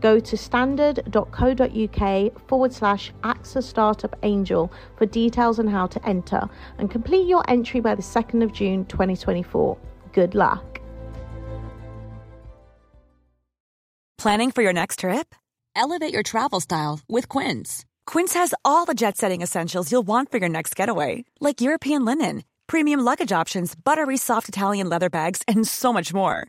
Go to standard.co.uk forward slash AXA Startup Angel for details on how to enter and complete your entry by the 2nd of June 2024. Good luck. Planning for your next trip? Elevate your travel style with Quince. Quince has all the jet setting essentials you'll want for your next getaway, like European linen, premium luggage options, buttery soft Italian leather bags, and so much more.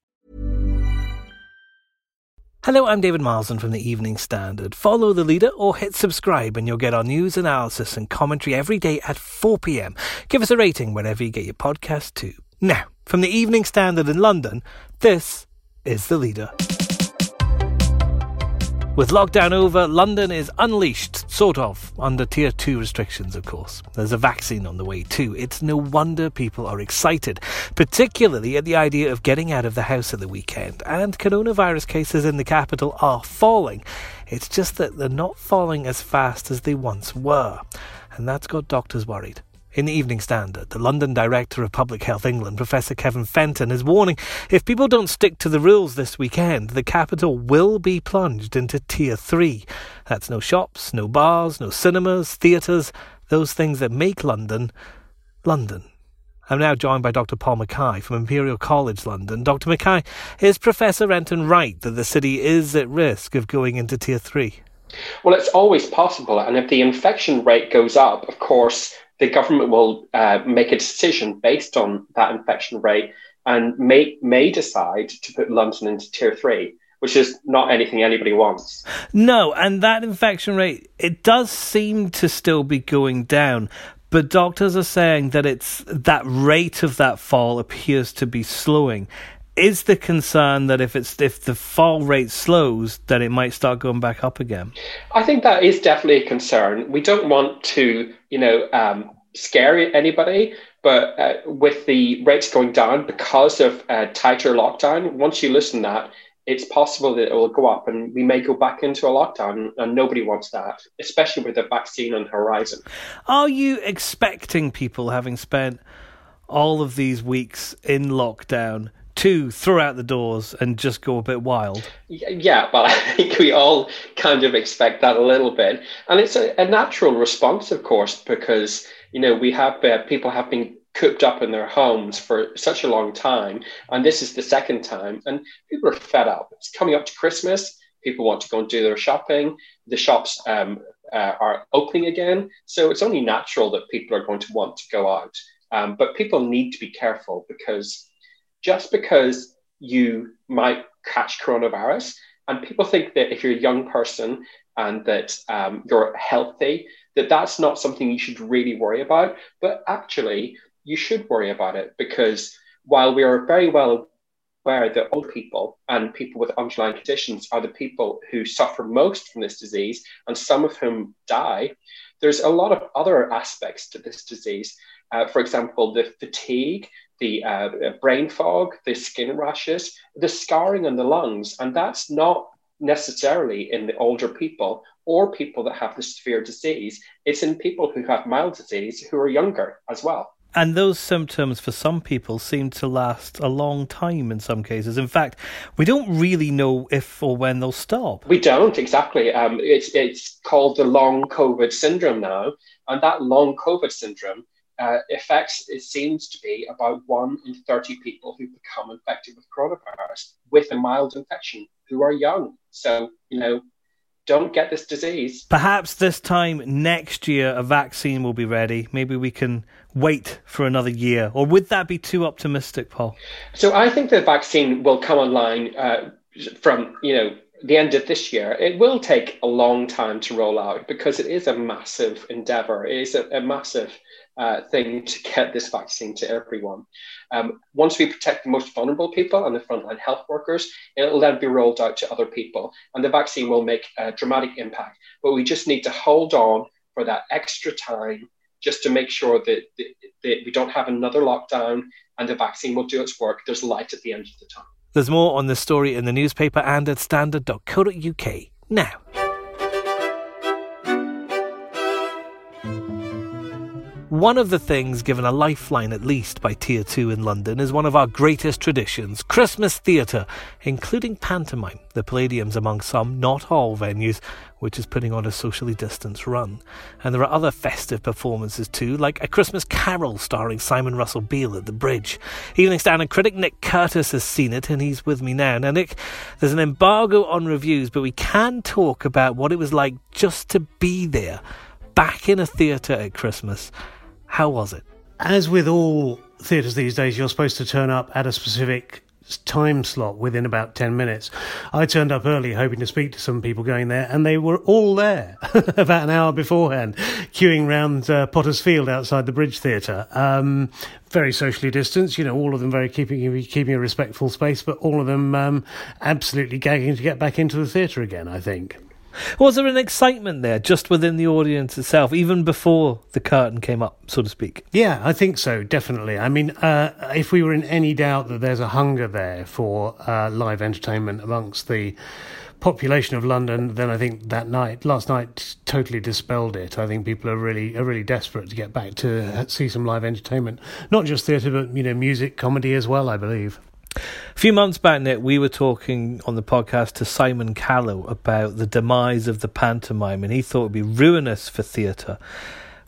Hello, I'm David Marsden from the Evening Standard. Follow the leader or hit subscribe and you'll get our news, analysis and commentary every day at 4pm. Give us a rating wherever you get your podcast too. Now, from the Evening Standard in London, this is the leader. With lockdown over, London is unleashed, sort of, under tier 2 restrictions, of course. There's a vaccine on the way too. It's no wonder people are excited, particularly at the idea of getting out of the house at the weekend. And coronavirus cases in the capital are falling. It's just that they're not falling as fast as they once were. And that's got doctors worried. In the Evening Standard, the London Director of Public Health England, Professor Kevin Fenton, is warning if people don't stick to the rules this weekend, the capital will be plunged into Tier 3. That's no shops, no bars, no cinemas, theatres, those things that make London, London. I'm now joined by Dr. Paul McKay from Imperial College London. Dr. McKay, is Professor Fenton right that the city is at risk of going into Tier 3? Well, it's always possible. And if the infection rate goes up, of course, the government will uh, make a decision based on that infection rate and may, may decide to put London into tier three, which is not anything anybody wants. No, and that infection rate, it does seem to still be going down. But doctors are saying that it's that rate of that fall appears to be slowing. Is the concern that if it's if the fall rate slows, that it might start going back up again? I think that is definitely a concern. We don't want to you know, um, scare anybody. But uh, with the rates going down because of uh, tighter lockdown, once you listen that, it's possible that it will go up and we may go back into a lockdown and nobody wants that, especially with the vaccine on the horizon. Are you expecting people having spent all of these weeks in lockdown to throw out the doors and just go a bit wild? Yeah, well, I think we all kind of expect that a little bit. And it's a, a natural response, of course, because, you know, we have uh, people have been cooped up in their homes for such a long time. And this is the second time. And people are fed up. It's coming up to Christmas. People want to go and do their shopping. The shops um, uh, are opening again. So it's only natural that people are going to want to go out. Um, but people need to be careful because just because you might catch coronavirus, and people think that if you're a young person and that um, you're healthy, that that's not something you should really worry about. But actually, you should worry about it because while we are very well aware that old people and people with underlying conditions are the people who suffer most from this disease, and some of whom die, there's a lot of other aspects to this disease. Uh, for example, the fatigue, the uh, brain fog, the skin rashes, the scarring on the lungs. And that's not necessarily in the older people or people that have the severe disease. It's in people who have mild disease who are younger as well. And those symptoms for some people seem to last a long time in some cases. In fact, we don't really know if or when they'll stop. We don't exactly. Um, it's it's called the long COVID syndrome now, and that long COVID syndrome uh, affects, it seems to be, about 1 in 30 people who become infected with coronavirus with a mild infection who are young. So, you know, don't get this disease. Perhaps this time next year a vaccine will be ready. Maybe we can wait for another year. Or would that be too optimistic, Paul? So I think the vaccine will come online uh, from, you know, the end of this year. It will take a long time to roll out because it is a massive endeavor. It is a, a massive uh, thing to get this vaccine to everyone. Um, once we protect the most vulnerable people and the frontline health workers, it'll then be rolled out to other people, and the vaccine will make a dramatic impact. But we just need to hold on for that extra time just to make sure that, that, that we don't have another lockdown and the vaccine will do its work. There's light at the end of the tunnel. There's more on this story in the newspaper and at standard.co.uk now. One of the things given a lifeline, at least, by Tier 2 in London is one of our greatest traditions Christmas theatre, including pantomime. The Palladium's among some, not all venues, which is putting on a socially distanced run. And there are other festive performances too, like A Christmas Carol starring Simon Russell Beale at the Bridge. Evening Standard critic Nick Curtis has seen it, and he's with me now. Now, Nick, there's an embargo on reviews, but we can talk about what it was like just to be there, back in a theatre at Christmas. How was it? As with all theatres these days, you're supposed to turn up at a specific time slot within about 10 minutes. I turned up early hoping to speak to some people going there, and they were all there about an hour beforehand, queuing round uh, Potter's Field outside the Bridge Theatre. Um, very socially distanced, you know, all of them very keeping keeping a respectful space, but all of them um, absolutely gagging to get back into the theatre again, I think. Was there an excitement there just within the audience itself, even before the curtain came up, so to speak? Yeah, I think so, definitely. I mean, uh, if we were in any doubt that there's a hunger there for uh, live entertainment amongst the population of London, then I think that night, last night, totally dispelled it. I think people are really are really desperate to get back to see some live entertainment, not just theatre, but you know, music, comedy as well. I believe. A few months back, Nick, we were talking on the podcast to Simon Callow about the demise of the pantomime, and he thought it would be ruinous for theatre.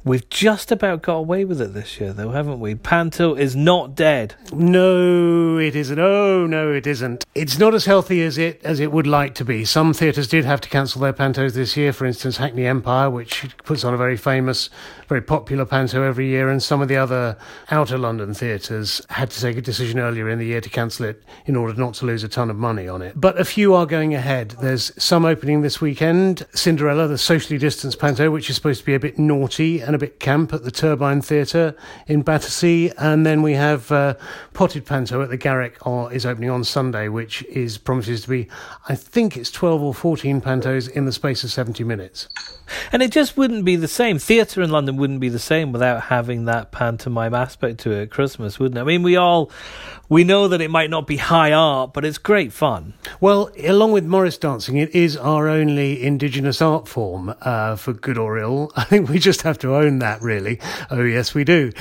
We've just about got away with it this year, though, haven't we? Panto is not dead. No, it isn't. Oh, no, it isn't. It's not as healthy as it as it would like to be. Some theatres did have to cancel their pantos this year. For instance, Hackney Empire, which puts on a very famous, very popular panto every year, and some of the other outer London theatres had to take a decision earlier in the year to cancel it in order not to lose a ton of money on it. But a few are going ahead. There's some opening this weekend. Cinderella, the socially distanced panto, which is supposed to be a bit naughty and a bit camp at the Turbine Theatre in Battersea. And then we have uh, Potted Panto at the Garrick uh, is opening on Sunday, which is promises to be, I think it's 12 or 14 pantos in the space of 70 minutes. And it just wouldn't be the same. Theatre in London wouldn't be the same without having that pantomime aspect to it at Christmas, wouldn't it? I mean, we all we know that it might not be high art, but it's great fun. Well, along with Morris dancing, it is our only indigenous art form, uh, for good or ill. I think we just have to own that, really. Oh, yes, we do.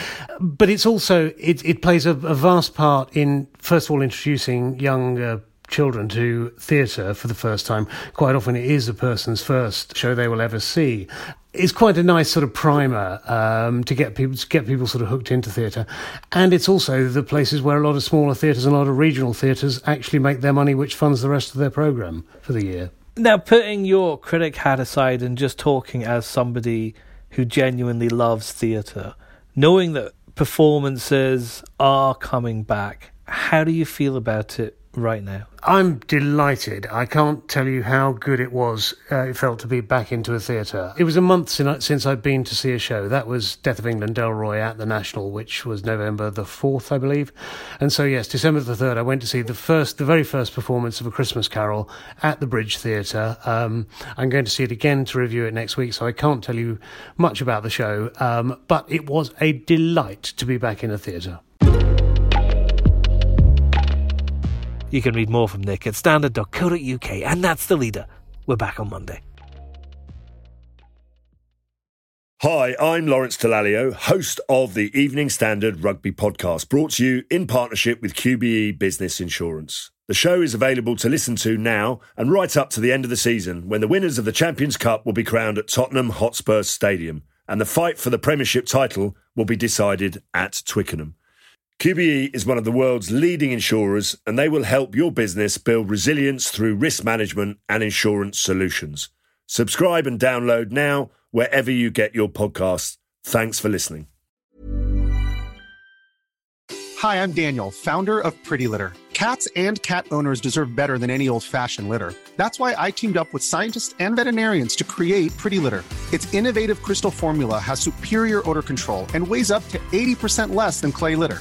But it's also it it plays a, a vast part in first of all introducing young. Uh, children to theatre for the first time. Quite often, it is a person's first show they will ever see. It's quite a nice sort of primer um, to get people to get people sort of hooked into theatre, and it's also the places where a lot of smaller theatres and a lot of regional theatres actually make their money, which funds the rest of their program for the year. Now, putting your critic hat aside and just talking as somebody who genuinely loves theatre, knowing that performances are coming back, how do you feel about it right now? I'm delighted. I can't tell you how good it was. Uh, it felt to be back into a theatre. It was a month since I'd been to see a show. That was Death of England Delroy at the National, which was November the fourth, I believe. And so yes, December the third, I went to see the first, the very first performance of A Christmas Carol at the Bridge Theatre. Um, I'm going to see it again to review it next week, so I can't tell you much about the show. Um, but it was a delight to be back in a theatre. You can read more from Nick at standard.co.uk, and that's the leader. We're back on Monday. Hi, I'm Lawrence Dallaglio, host of the Evening Standard Rugby Podcast, brought to you in partnership with QBE Business Insurance. The show is available to listen to now and right up to the end of the season when the winners of the Champions Cup will be crowned at Tottenham Hotspur Stadium and the fight for the Premiership title will be decided at Twickenham. QBE is one of the world's leading insurers, and they will help your business build resilience through risk management and insurance solutions. Subscribe and download now wherever you get your podcasts. Thanks for listening. Hi, I'm Daniel, founder of Pretty Litter. Cats and cat owners deserve better than any old fashioned litter. That's why I teamed up with scientists and veterinarians to create Pretty Litter. Its innovative crystal formula has superior odor control and weighs up to 80% less than clay litter.